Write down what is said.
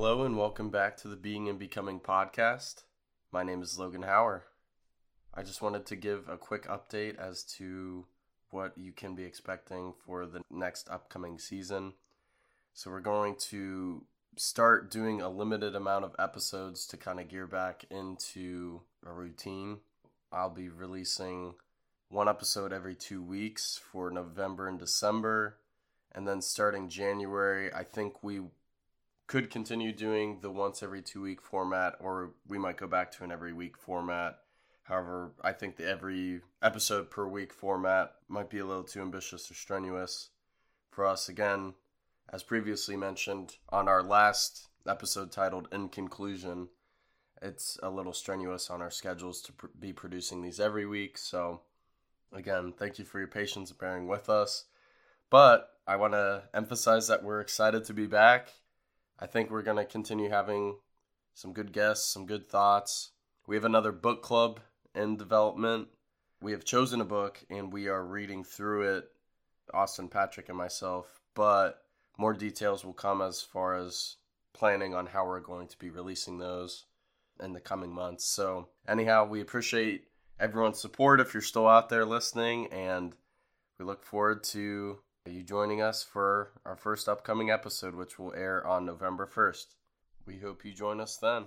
Hello and welcome back to the Being and Becoming podcast. My name is Logan Hauer. I just wanted to give a quick update as to what you can be expecting for the next upcoming season. So, we're going to start doing a limited amount of episodes to kind of gear back into a routine. I'll be releasing one episode every two weeks for November and December. And then starting January, I think we could continue doing the once every two week format, or we might go back to an every week format. However, I think the every episode per week format might be a little too ambitious or strenuous for us. Again, as previously mentioned on our last episode titled In Conclusion, it's a little strenuous on our schedules to pr- be producing these every week. So, again, thank you for your patience bearing with us. But I want to emphasize that we're excited to be back I think we're going to continue having some good guests, some good thoughts. We have another book club in development. We have chosen a book and we are reading through it, Austin, Patrick, and myself. But more details will come as far as planning on how we're going to be releasing those in the coming months. So, anyhow, we appreciate everyone's support if you're still out there listening, and we look forward to you joining us for our first upcoming episode, which will air on November 1st. We hope you join us then.